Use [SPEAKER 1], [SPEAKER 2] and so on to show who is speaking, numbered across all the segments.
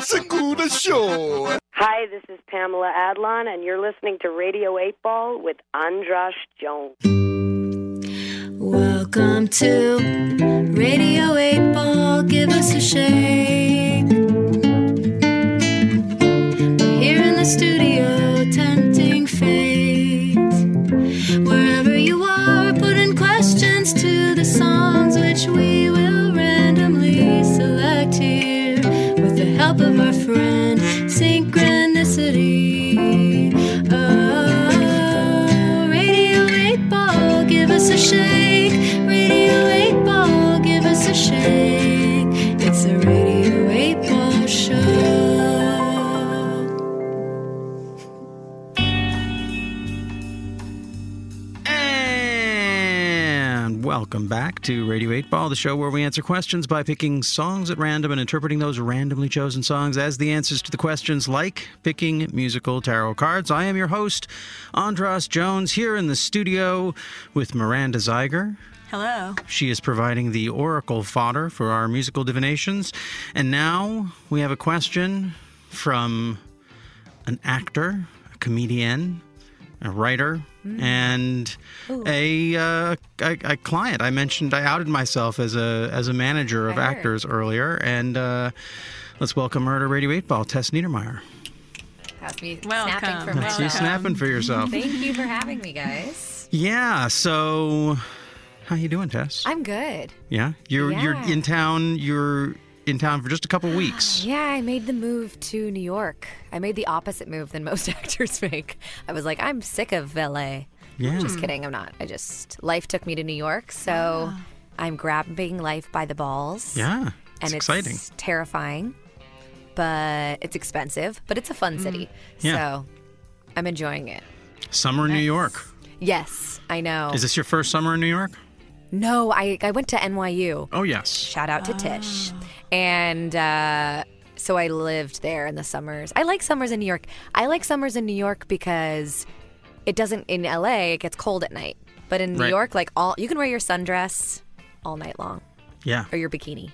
[SPEAKER 1] Segura Show.
[SPEAKER 2] Hi, this is Pamela Adlon, and you're listening to Radio 8 Ball with Andras Jones.
[SPEAKER 3] Welcome to Radio 8 Ball. Give us a shake. We're here in the studio,
[SPEAKER 4] welcome back to Radio 8 Ball, the show where we answer questions by picking songs at random and interpreting those randomly chosen songs as the answers to the questions, like picking musical tarot cards. I am your host, Andras Jones, here in the studio with Miranda Zeiger.
[SPEAKER 5] Hello.
[SPEAKER 4] She is providing the oracle fodder for our musical divinations. And now we have a question from an actor, a comedian, a writer, and a, uh, a a client. I mentioned I outed myself as a as a manager of
[SPEAKER 6] I heard.
[SPEAKER 4] actors earlier, and uh, let's welcome her to Radio Eight Ball, Tess Niedermeyer.
[SPEAKER 6] That's me
[SPEAKER 5] Welcome.
[SPEAKER 6] snapping for
[SPEAKER 4] That's you
[SPEAKER 6] myself.
[SPEAKER 4] snapping for yourself.
[SPEAKER 6] Thank you for having me, guys.
[SPEAKER 4] Yeah. So, how you doing, Tess?
[SPEAKER 6] I'm good.
[SPEAKER 4] yeah, you're you're in town. You're in town for just a couple weeks.
[SPEAKER 6] Yeah, I made the move to New York. I made the opposite move than most actors make. I was like, I'm sick of LA.
[SPEAKER 4] Yeah.
[SPEAKER 6] Just kidding, I'm not. I just life took me to New York, so ah. I'm grabbing life by the balls.
[SPEAKER 4] Yeah.
[SPEAKER 6] and
[SPEAKER 4] It's exciting.
[SPEAKER 6] It's terrifying, but it's expensive. But it's a fun mm. city,
[SPEAKER 4] Yeah.
[SPEAKER 6] so I'm enjoying it.
[SPEAKER 4] Summer in New York.
[SPEAKER 6] Yes, I know.
[SPEAKER 4] Is this your first summer in New York?
[SPEAKER 6] No, I I went to NYU.
[SPEAKER 4] Oh yes.
[SPEAKER 6] Shout out to Tisch. And uh, so I lived there in the summers. I like summers in New York. I like summers in New York because it doesn't in LA it gets cold at night. But in New
[SPEAKER 4] Right.
[SPEAKER 6] York, like all you can wear your sundress all night long
[SPEAKER 4] Yeah.
[SPEAKER 6] or your bikini.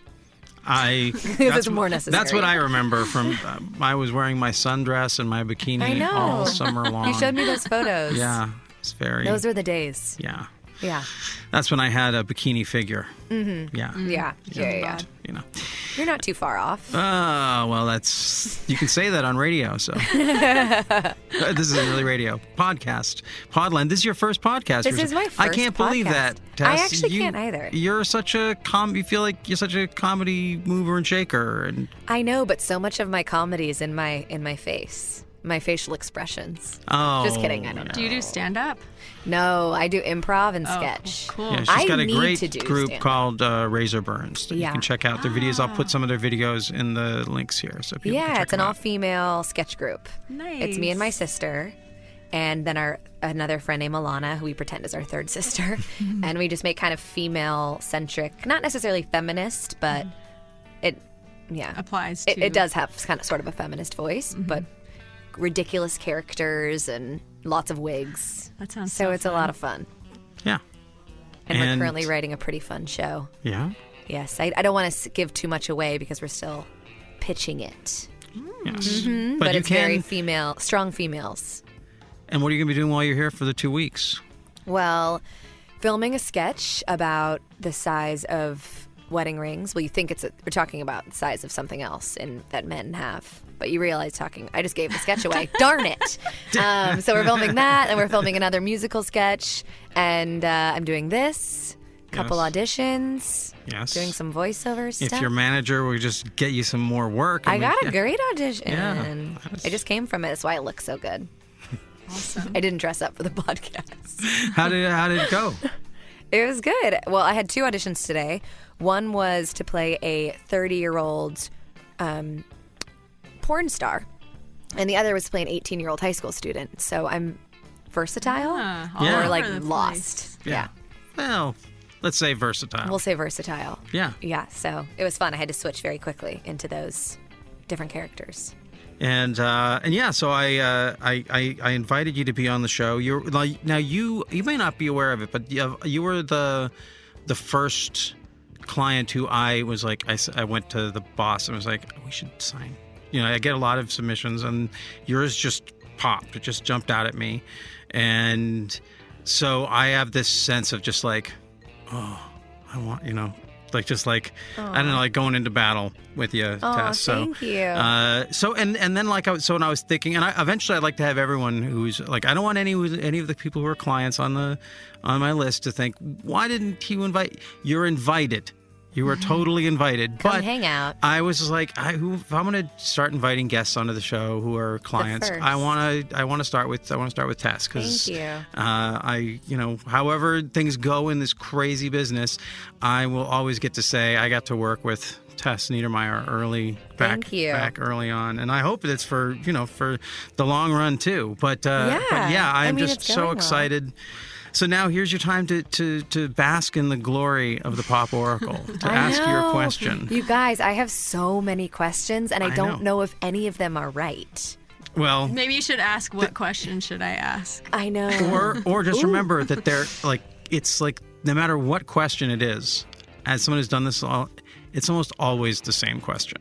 [SPEAKER 4] I.
[SPEAKER 6] It's more necessary.
[SPEAKER 4] That's what I remember from. Uh, I was wearing my sundress and my bikini
[SPEAKER 6] know.
[SPEAKER 4] all summer long.
[SPEAKER 6] You showed me those photos.
[SPEAKER 4] Yeah, it's very.
[SPEAKER 6] Those were the days.
[SPEAKER 4] yeah,
[SPEAKER 6] Yeah.
[SPEAKER 4] that's when I had a bikini figure. Mm-hmm. Yeah.
[SPEAKER 6] Yeah. Yeah. Yeah. yeah.
[SPEAKER 4] You know.
[SPEAKER 6] You're not too far off.
[SPEAKER 4] Oh well, that's you can say that on radio. So Uh, this isn't really radio podcast. Podland. This is your first podcast.
[SPEAKER 6] This is my
[SPEAKER 4] I can't believe that. Tess.
[SPEAKER 6] I actually
[SPEAKER 4] You-
[SPEAKER 6] can't either.
[SPEAKER 4] You're such a com. You feel like you're such a comedy mover and shaker, and
[SPEAKER 6] I know, but so much of my comedy is in my in my face, my facial expressions.
[SPEAKER 4] oh,
[SPEAKER 6] Just kidding. I oh, don't know.
[SPEAKER 5] Do you do stand up?
[SPEAKER 6] No, I do improv and
[SPEAKER 5] Oh,
[SPEAKER 6] sketch.
[SPEAKER 5] cool.
[SPEAKER 4] Yeah, she's
[SPEAKER 6] I
[SPEAKER 4] got a great group
[SPEAKER 6] stand-up.
[SPEAKER 4] called uh, Razor Burns that you can check out their videos. I'll put ah. some of their videos in the links here, so people can
[SPEAKER 6] Yeah,
[SPEAKER 4] check
[SPEAKER 6] it's an all female sketch group. Nice. It's me and my sister, and then our another friend named Alana, who we pretend is our third sister, and we just make kind of female centric, not necessarily feminist, but mm. it, yeah,
[SPEAKER 5] Applies to-
[SPEAKER 6] it does have kind of sort of a feminist voice, mm-hmm. but ridiculous characters and lots of wigs.
[SPEAKER 5] That sounds
[SPEAKER 6] so
[SPEAKER 5] so
[SPEAKER 6] it's a lot of fun.
[SPEAKER 4] Yeah,
[SPEAKER 6] And,
[SPEAKER 4] And-
[SPEAKER 6] we're currently writing a pretty fun show.
[SPEAKER 4] yeah,
[SPEAKER 6] Yes, I, I don't want to give too much away because we're still pitching it.
[SPEAKER 4] yes.
[SPEAKER 6] Mm-hmm. But,
[SPEAKER 4] you
[SPEAKER 6] it's
[SPEAKER 4] can.
[SPEAKER 6] very female, strong females.
[SPEAKER 4] and what are you going to be doing while you're here for the two weeks?
[SPEAKER 6] Well, filming a sketch about the size of wedding rings. Well, you think it's a, we're talking about the size of something else in, that men have, but you realize talking. I just gave the sketch away. Darn it! Um, so we're filming that, and we're filming another musical sketch, and uh, I'm doing this. Couple
[SPEAKER 4] Yes.
[SPEAKER 6] auditions.
[SPEAKER 4] Yes.
[SPEAKER 6] Doing some voiceover
[SPEAKER 4] If
[SPEAKER 6] stuff.
[SPEAKER 4] your manager will just get you some more work.
[SPEAKER 6] I
[SPEAKER 4] and we-
[SPEAKER 6] got a
[SPEAKER 4] yeah.
[SPEAKER 6] great audition.
[SPEAKER 4] Yeah,
[SPEAKER 6] I just came from it. That's why it looks so good.
[SPEAKER 5] Awesome.
[SPEAKER 6] I didn't dress up for the podcast.
[SPEAKER 4] How did how did it go?
[SPEAKER 6] It was good. Well, I had two auditions today. One was to play a 30 year old um, porn star, and the other was to play an 18 year old high school student. So I'm versatile
[SPEAKER 5] Ah, all
[SPEAKER 4] Yeah.
[SPEAKER 6] or
[SPEAKER 5] over
[SPEAKER 6] like
[SPEAKER 5] the place.
[SPEAKER 6] lost. Yeah.
[SPEAKER 4] Well, let's say versatile.
[SPEAKER 6] We'll say versatile.
[SPEAKER 4] yeah.
[SPEAKER 6] Yeah. So it was fun. I had to switch very quickly into those different characters.
[SPEAKER 4] And uh, and yeah, so I, uh, I I I invited you to be on the show. You're like now you you may not be aware of it, but you, you were the the first client who I was like I, I went to the boss and was like we should sign you know, I get a lot of submissions, and yours just popped. It just jumped out at me, and so I have this sense of just like, oh, I want, you know, like just like I don't know, like going into battle with you, Tess. So,
[SPEAKER 6] thank you.
[SPEAKER 4] Uh, so and and then like I was, so when I was thinking, and I, eventually I'd like to have everyone who's like I don't want any any of the people who are clients on the on my list to think why didn't you invite? You're invited. You were totally invited.
[SPEAKER 6] Come
[SPEAKER 4] but
[SPEAKER 6] hang out.
[SPEAKER 4] I was like, I, who, if I'm going to start inviting guests onto the show who are clients. I want to, I want to start with, I want to start with Tess because
[SPEAKER 6] Thank you.
[SPEAKER 4] uh, I, you know, however things go in this crazy business, I will always get to say I got to work with Tess Niedermeyer early back, back early on, and I hope it's for you know for the long run too. But uh, but
[SPEAKER 6] Yeah.
[SPEAKER 4] yeah,
[SPEAKER 6] I
[SPEAKER 4] I'm
[SPEAKER 6] mean,
[SPEAKER 4] just so
[SPEAKER 6] excited. well.
[SPEAKER 4] Excited. So now here's your time to, to, to bask in the glory of the Pop Oracle, to
[SPEAKER 6] I
[SPEAKER 4] ask your question.
[SPEAKER 6] You guys, I have so many questions, and I,
[SPEAKER 4] I
[SPEAKER 6] don't
[SPEAKER 4] know.
[SPEAKER 6] know. if any of them are right.
[SPEAKER 4] Well,
[SPEAKER 5] Maybe you should ask what question should I ask?
[SPEAKER 6] I know.
[SPEAKER 4] or or just remember that they're like it's like no matter what question it is as someone who's done this all it's almost always the same question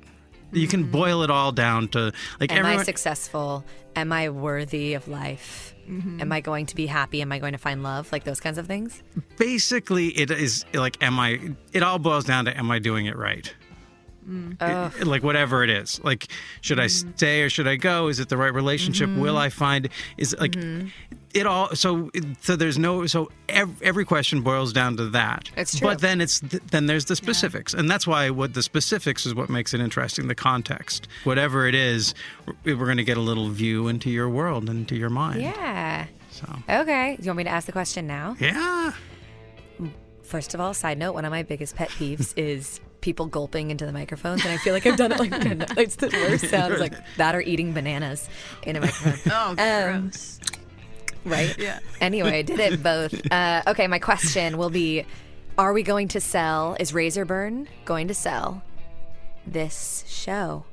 [SPEAKER 4] you can mm-hmm. boil it all down to like
[SPEAKER 6] Am
[SPEAKER 4] everyone
[SPEAKER 6] I successful? Am I worthy of life? Mm-hmm. Am I going to be happy? Am I going to find love? Like those kinds of things.
[SPEAKER 4] basically it is like am i it all boils down to am i doing it right? Mm. It- like whatever it is. Like should i mm-hmm. stay or should i go? Is it the right relationship? Mm-hmm. Will i find is it like it all so so there's no so every, every question boils down to that
[SPEAKER 6] It's true.
[SPEAKER 4] but then it's then there's the specifics and that's why what the specifics is what makes it interesting the context whatever it is we're going to get a little view into your world into your mind
[SPEAKER 6] Yeah.
[SPEAKER 4] so
[SPEAKER 6] Okay. Do you want me to ask the question now?
[SPEAKER 4] yeah
[SPEAKER 6] First of all, side note, one of my biggest pet peeves is people gulping into the microphones, and I feel like I've done it like ten. it's the worst sounds like that or eating bananas in a microphone.
[SPEAKER 5] Oh,
[SPEAKER 6] Um,
[SPEAKER 5] gross.
[SPEAKER 6] Right?
[SPEAKER 5] Yeah.
[SPEAKER 6] Anyway, I did it both. Uh, okay, my question will be: Are we going to sell? Is Razorburn going to sell this show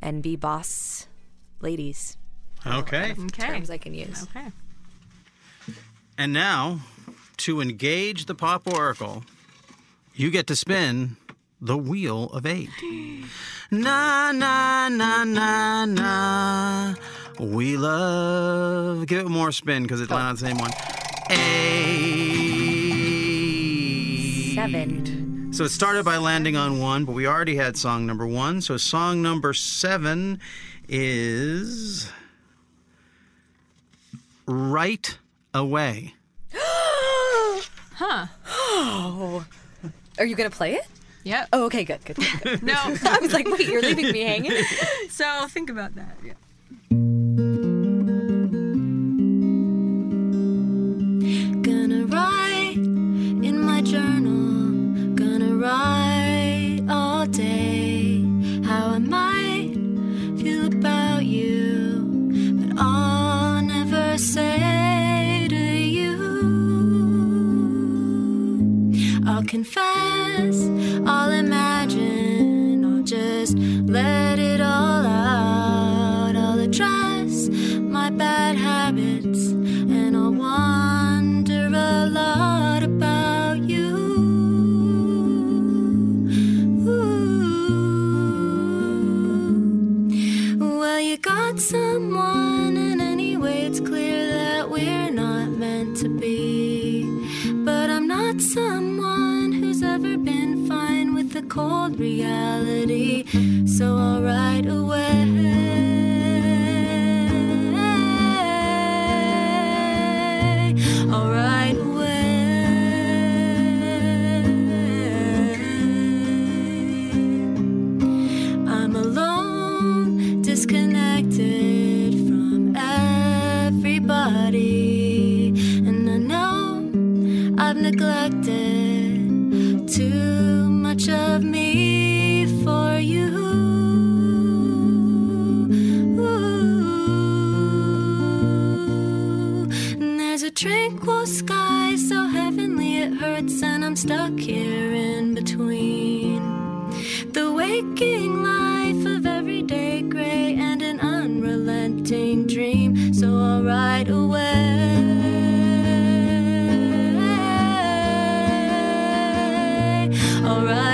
[SPEAKER 6] and be boss ladies?
[SPEAKER 4] okay
[SPEAKER 5] Okay.
[SPEAKER 6] Terms I can use.
[SPEAKER 5] Okay.
[SPEAKER 4] And now, to engage the Pop Oracle, you get to spin the Wheel of Eight. Na, na, na, na, na. We love. Give it more spin because it landed on the same one. Eight.
[SPEAKER 6] Seven.
[SPEAKER 4] So it started by landing on one, but we already had song number one. So song number seven is Right Away.
[SPEAKER 5] Huh.
[SPEAKER 6] Are you gonna play it?
[SPEAKER 5] Yep.
[SPEAKER 6] Oh, okay, good, good. good, good.
[SPEAKER 5] No.
[SPEAKER 6] I was like, wait, you're leaving me hanging.
[SPEAKER 5] so think about that. Yeah.
[SPEAKER 3] Reality. So I'll right away. I'll right away. I'm alone, disconnected from everybody. And I know I've neglected stuck here in between. The waking life of everyday gray and an unrelenting dream. So I'll ride away. I'll ride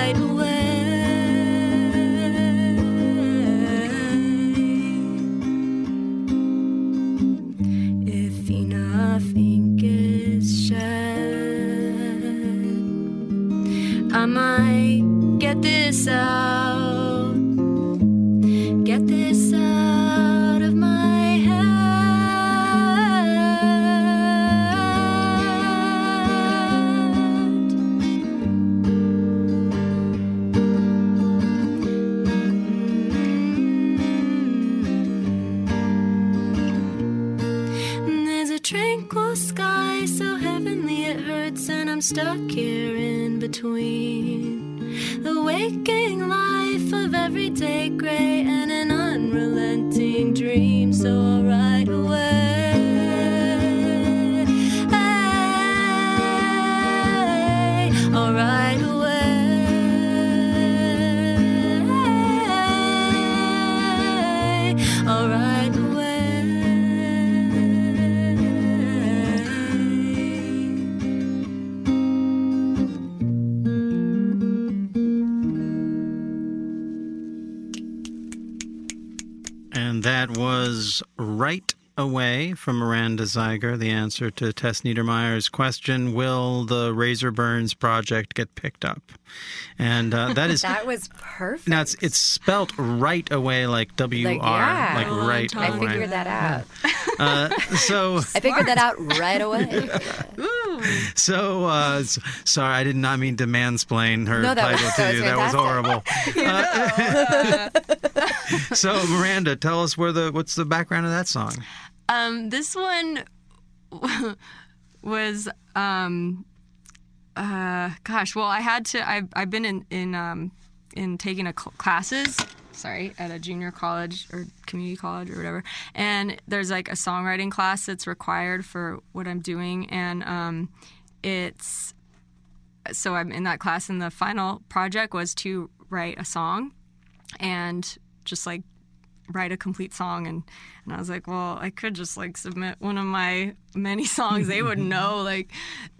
[SPEAKER 3] tranquil sky so heavenly it hurts, and I'm stuck here in between. The waking life of everyday gray and an unrelenting dream, so
[SPEAKER 4] And that was Right Away from Miranda Zeiger, the answer to Tess Niedermeyer's question Will the Razor Burns project get picked up? And uh, that is.
[SPEAKER 6] That was perfect.
[SPEAKER 4] Now it's it's spelt right away like W R
[SPEAKER 6] yeah.
[SPEAKER 4] like right
[SPEAKER 6] I
[SPEAKER 4] away.
[SPEAKER 6] figured that out.
[SPEAKER 4] Uh, so
[SPEAKER 6] I figured that out right away.
[SPEAKER 4] so uh, sorry, I did not mean to mansplain her
[SPEAKER 6] No, that was-
[SPEAKER 4] title
[SPEAKER 6] that
[SPEAKER 4] to
[SPEAKER 6] was
[SPEAKER 4] you. That was horrible. Uh, so Miranda, tell us where the what's the background of that song?
[SPEAKER 5] Um, this one was um, uh, gosh. Well, I had to. I've I've been in in um, in taking a cl- classes. Sorry, at a junior college or community college or whatever. And there's like a songwriting class that's required for what I'm doing, and um, it's so I'm in that class, and the final project was to write a song, and just like write a complete song. And and I was like, well, I could just like submit one of my many songs. They would know like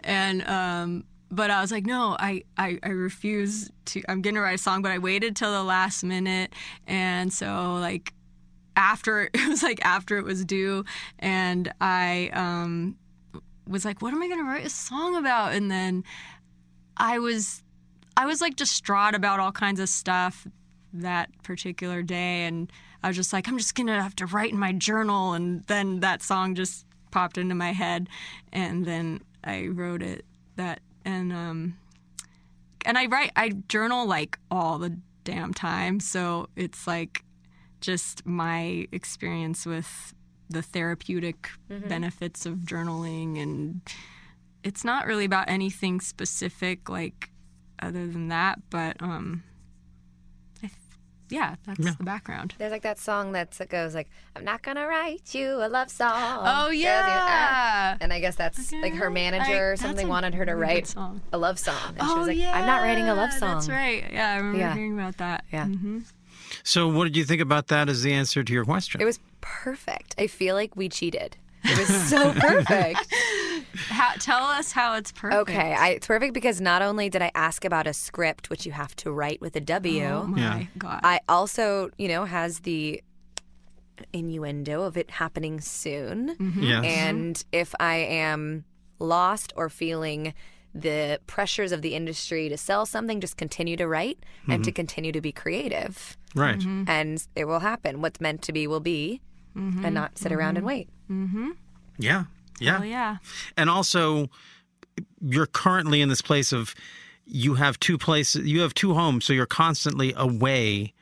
[SPEAKER 5] and um but I was like, no, I, I, I refuse to I'm gonna write a song, but I waited till the last minute. And so like after it was like after it was due and I um was like, what am I gonna write a song about? And then I was I was like distraught about all kinds of stuff that particular day. And I was just like I'm just going to have to write in my journal. And then that song just popped into my head. And then I wrote it that and um and I write I journal like all the damn time. So it's like just my experience with the therapeutic benefits of journaling. And it's not really about anything specific like other than that. But um yeah that's
[SPEAKER 4] Yeah.
[SPEAKER 5] the background
[SPEAKER 6] There's like that song that goes like, "I'm not gonna write you a love song."
[SPEAKER 5] oh
[SPEAKER 6] Girls, you- ah."
[SPEAKER 5] yeah
[SPEAKER 6] And I guess that's like her manager
[SPEAKER 5] I-
[SPEAKER 6] or something
[SPEAKER 5] a
[SPEAKER 6] wanted her to write
[SPEAKER 5] song.
[SPEAKER 6] a love song, and she
[SPEAKER 5] oh
[SPEAKER 6] was like,
[SPEAKER 5] yeah
[SPEAKER 6] "I'm not writing a love song."
[SPEAKER 5] that's right yeah i remember
[SPEAKER 6] Yeah.
[SPEAKER 5] hearing about that
[SPEAKER 6] Yeah.
[SPEAKER 5] hmm
[SPEAKER 4] So what did you think about that as the answer to your question?
[SPEAKER 6] It was perfect. I feel like we cheated. It was so perfect.
[SPEAKER 5] How, tell us how it's perfect
[SPEAKER 6] Okay, I, it's perfect because not only did I ask about a script, which you have to write with a W,
[SPEAKER 5] oh my
[SPEAKER 4] Yeah.
[SPEAKER 5] god
[SPEAKER 6] I also, you know, has the innuendo of it happening soon. Mm-hmm.
[SPEAKER 4] yes.
[SPEAKER 6] And if I am lost or feeling the pressures of the industry to sell something, just continue to write and to mm-hmm. continue to be creative.
[SPEAKER 4] right. Mm-hmm.
[SPEAKER 6] And it will happen. What's meant to be will be, and not sit around and wait.
[SPEAKER 4] Yeah. Yeah.
[SPEAKER 5] oh yeah
[SPEAKER 4] And also you're currently in this place of you have two places you have two homes so you're constantly away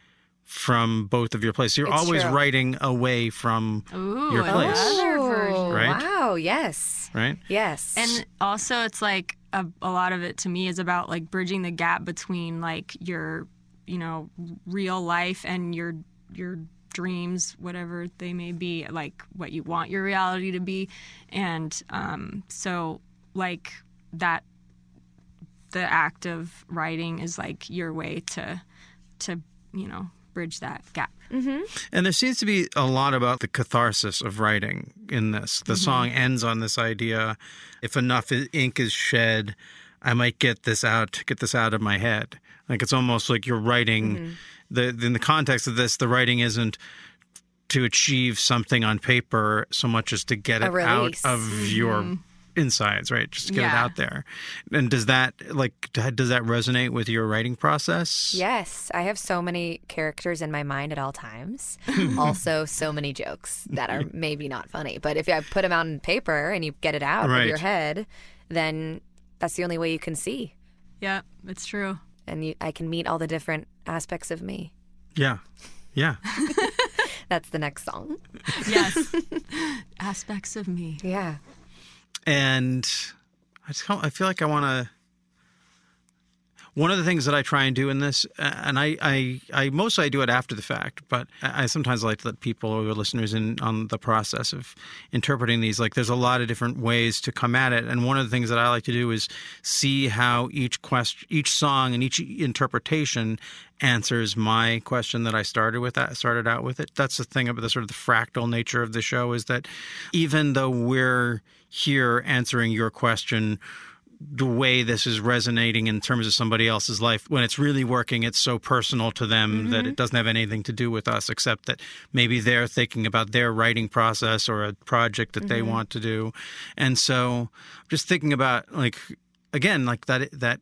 [SPEAKER 4] from both of your places. You're
[SPEAKER 6] It's
[SPEAKER 4] always
[SPEAKER 6] true.
[SPEAKER 4] writing away from
[SPEAKER 5] Ooh,
[SPEAKER 4] your place,
[SPEAKER 5] another version.
[SPEAKER 4] Right?
[SPEAKER 6] Wow, yes.
[SPEAKER 4] right?
[SPEAKER 6] Yes.
[SPEAKER 5] And also, it's like a, a lot of it to me is about like bridging the gap between like your, you know, real life and your your dreams, whatever they may be, like what you want your reality to be, and um, so like that, the act of writing is like your way to, to you know, bridge that gap. Mm-hmm.
[SPEAKER 4] And there seems to be a lot about the catharsis of writing in this. The mm-hmm. song ends on this idea if enough ink is shed, I might get this out, get this out of my head. Like it's almost like you're writing mm-hmm. The in the context of this, the writing isn't to achieve something on paper so much as to get it out
[SPEAKER 6] release.
[SPEAKER 4] of mm-hmm. your insides, right? Just to get it out there. And does that like does that resonate with your writing process?
[SPEAKER 6] Yes, I have so many characters in my mind at all times. also, so many jokes that are maybe not funny. But if I put them out on paper and you get it out
[SPEAKER 4] Right.
[SPEAKER 6] of your head, then that's the only way you can see.
[SPEAKER 5] Yeah, it's true.
[SPEAKER 6] And you, I can meet all the different aspects of me.
[SPEAKER 4] Yeah. Yeah.
[SPEAKER 6] That's the next song.
[SPEAKER 5] Yes, aspects of me.
[SPEAKER 6] Yeah.
[SPEAKER 4] And I just I feel like I want to. One of the things that I try and do in this, uh, and I, I, I mostly I do it after the fact, but I sometimes like to let people or listeners in on the process of interpreting these. Like, there's a lot of different ways to come at it, and one of the things that I like to do is see how each question, each song, and each interpretation answers my question that I started with. That started out with it. That's the thing about the sort of the fractal nature of the show is that even though we're here answering your question the way this is resonating in terms of somebody else's life when it's really working it's so personal to them that it doesn't have anything to do with us except that maybe they're thinking about their writing process or a project that they want to do. And so just thinking about like again like that that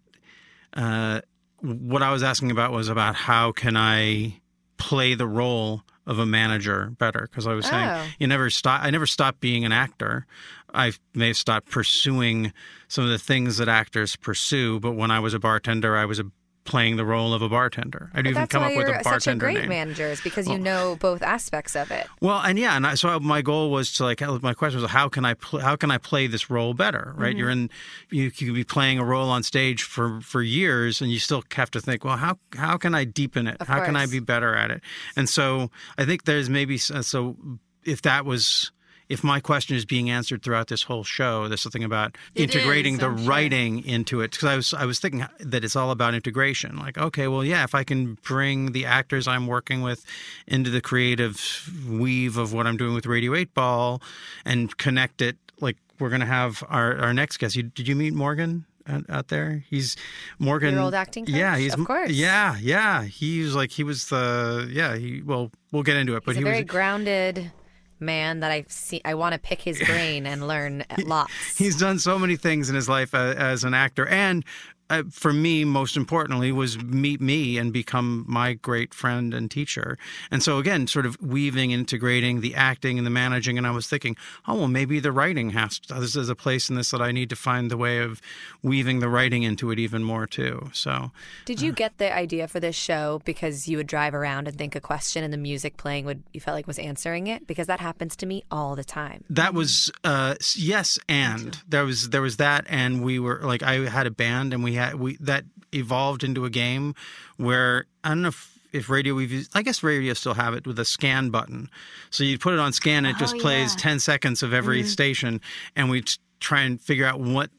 [SPEAKER 4] uh what I was asking about was about how can I play the role of a manager better because I was saying
[SPEAKER 6] Oh.
[SPEAKER 4] you never stop I never stopped being an actor. I may have stopped pursuing some of the things that actors pursue, but when I was a bartender, I was a, playing the role of a bartender. I'd
[SPEAKER 6] But
[SPEAKER 4] even come up with a
[SPEAKER 6] such a
[SPEAKER 4] bartender
[SPEAKER 6] great
[SPEAKER 4] name.
[SPEAKER 6] manager is because you know both aspects of it.
[SPEAKER 4] Well, and yeah, and I, so my goal was to like my question was how can I pl- how can I play this role better? Right,
[SPEAKER 6] Mm-hmm.
[SPEAKER 4] you're in you, you can be playing a role on stage for for years, and you still have to think, well, how how can I deepen it?
[SPEAKER 6] Of
[SPEAKER 4] how can I be better at it? And so I think there's maybe so if that was. If my question is being answered throughout this whole show, there's something about
[SPEAKER 5] It
[SPEAKER 4] integrating
[SPEAKER 5] is,
[SPEAKER 4] the
[SPEAKER 5] I'm sure.
[SPEAKER 4] writing into it because I was I was thinking that it's all about integration. Like, okay, well, yeah, if I can bring the actors I'm working with into the creative weave of what I'm doing with Radio Eight Ball and connect it, like we're gonna have our our next guest. You, did you meet Morgan? Out there, he's Morgan.
[SPEAKER 6] Your old acting coach?
[SPEAKER 4] Yeah, he's
[SPEAKER 6] Of course.
[SPEAKER 4] Yeah, yeah. He's like he was the yeah. He well, we'll get into it, but
[SPEAKER 6] He's a
[SPEAKER 4] he
[SPEAKER 6] very
[SPEAKER 4] was.
[SPEAKER 6] grounded man that I see. I want to pick his brain and learn lots.
[SPEAKER 4] He's done so many things in his life uh, as an actor, and uh, for me, most importantly, was meet me and become my great friend and teacher. And so again, sort of weaving, integrating the acting and the managing. And I was thinking, oh well, maybe the writing has. To, this is a place in this that I need to find the way of weaving the writing into it even more too. So
[SPEAKER 6] Did you get the idea for this show because you would drive around and think a question and the music playing would you felt like was answering it? Because that happens to me all the time.
[SPEAKER 4] That was uh, yes, and there was there was that, and we were like I had a band, and we had we that evolved into a game where I don't know if, if radio we've used, I guess radio still have it with a scan button, so you put it on scan, and it just
[SPEAKER 5] Oh,
[SPEAKER 4] plays
[SPEAKER 5] yeah.
[SPEAKER 4] ten seconds of every mm-hmm. station, and we try and figure out what.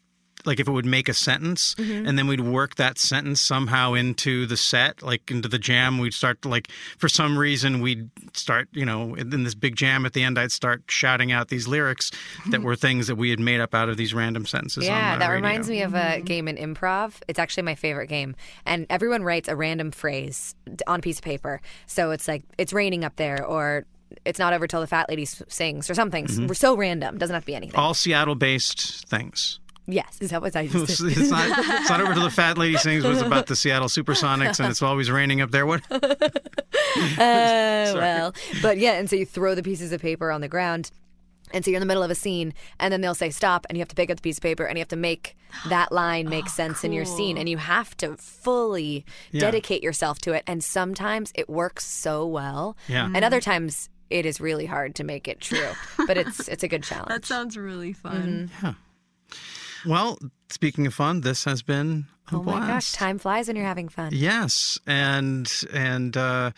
[SPEAKER 4] Like if it would make a sentence, and then we'd work that sentence somehow into the set, like into the jam. We'd start to, like for some reason we'd start, you know, in this big jam at the end. I'd start shouting out these lyrics that were things that we had made up out of these random sentences.
[SPEAKER 6] Yeah,
[SPEAKER 4] on
[SPEAKER 6] that
[SPEAKER 4] radio.
[SPEAKER 6] reminds me of a game in improv. It's actually my favorite game. And everyone writes a random phrase on a piece of paper. So it's like, it's raining up there, or it's not over till the fat lady sings, or something.
[SPEAKER 4] Mm-hmm.
[SPEAKER 6] We're so random. Doesn't have to be anything.
[SPEAKER 4] All Seattle-based things.
[SPEAKER 6] Yes. Is that what I just
[SPEAKER 4] It's, it's not. It's not over to the fat lady sings. Was about the Seattle Supersonics, and it's always raining up there. What?
[SPEAKER 6] Uh, well, but yeah, and so you throw the pieces of paper on the ground. And so you're in the middle of a scene, and then they'll say stop, and you have to pick up the piece of paper, and you have to make that line make sense in your scene, and you have to fully
[SPEAKER 4] Yeah.
[SPEAKER 6] dedicate yourself to it. And sometimes it works so well,
[SPEAKER 4] Yeah.
[SPEAKER 6] and other times it is really hard to make it true. but it's it's a good challenge.
[SPEAKER 5] That sounds really fun.
[SPEAKER 4] Well, speaking of fun, this has been a
[SPEAKER 6] oh my gosh, time flies when you're having fun.
[SPEAKER 4] Yes, and and uh,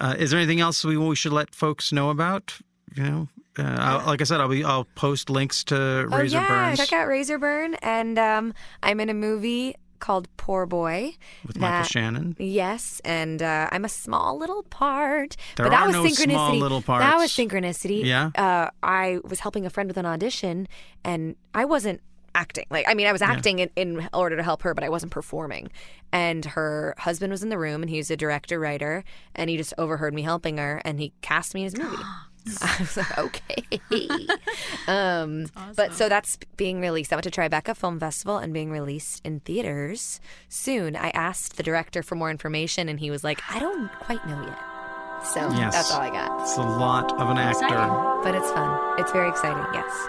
[SPEAKER 4] uh, is there anything else we we should let folks know about? You know, uh, I'll, like I said, I'll be I'll post links to
[SPEAKER 6] Oh
[SPEAKER 4] Razor
[SPEAKER 6] yeah,
[SPEAKER 4] Burns
[SPEAKER 6] check out Razor Burn, and um, I'm in a movie called Poor Boy
[SPEAKER 4] with Michael Shannon.
[SPEAKER 6] Yes, and uh, I'm a small little part.
[SPEAKER 4] There
[SPEAKER 6] but that
[SPEAKER 4] are
[SPEAKER 6] was
[SPEAKER 4] no
[SPEAKER 6] synchronicity.
[SPEAKER 4] small little parts.
[SPEAKER 6] That was synchronicity.
[SPEAKER 4] Yeah?
[SPEAKER 6] Uh, I was helping a friend with an audition, and I wasn't acting. Like, I mean, I was acting in, in order to help her, but I wasn't performing. And her husband was in the room, and he's a director writer, and he just overheard me helping her, and he cast me in his movie. I was like, okay. um, But so that's being released. I went to Tribeca Film Festival and being released in theaters soon. I asked the director for more information, and he was like, I don't quite know yet. So
[SPEAKER 4] Yes.
[SPEAKER 6] that's all I got.
[SPEAKER 4] It's a lot of an actor.
[SPEAKER 5] Exciting.
[SPEAKER 6] But it's fun. It's very exciting, yes.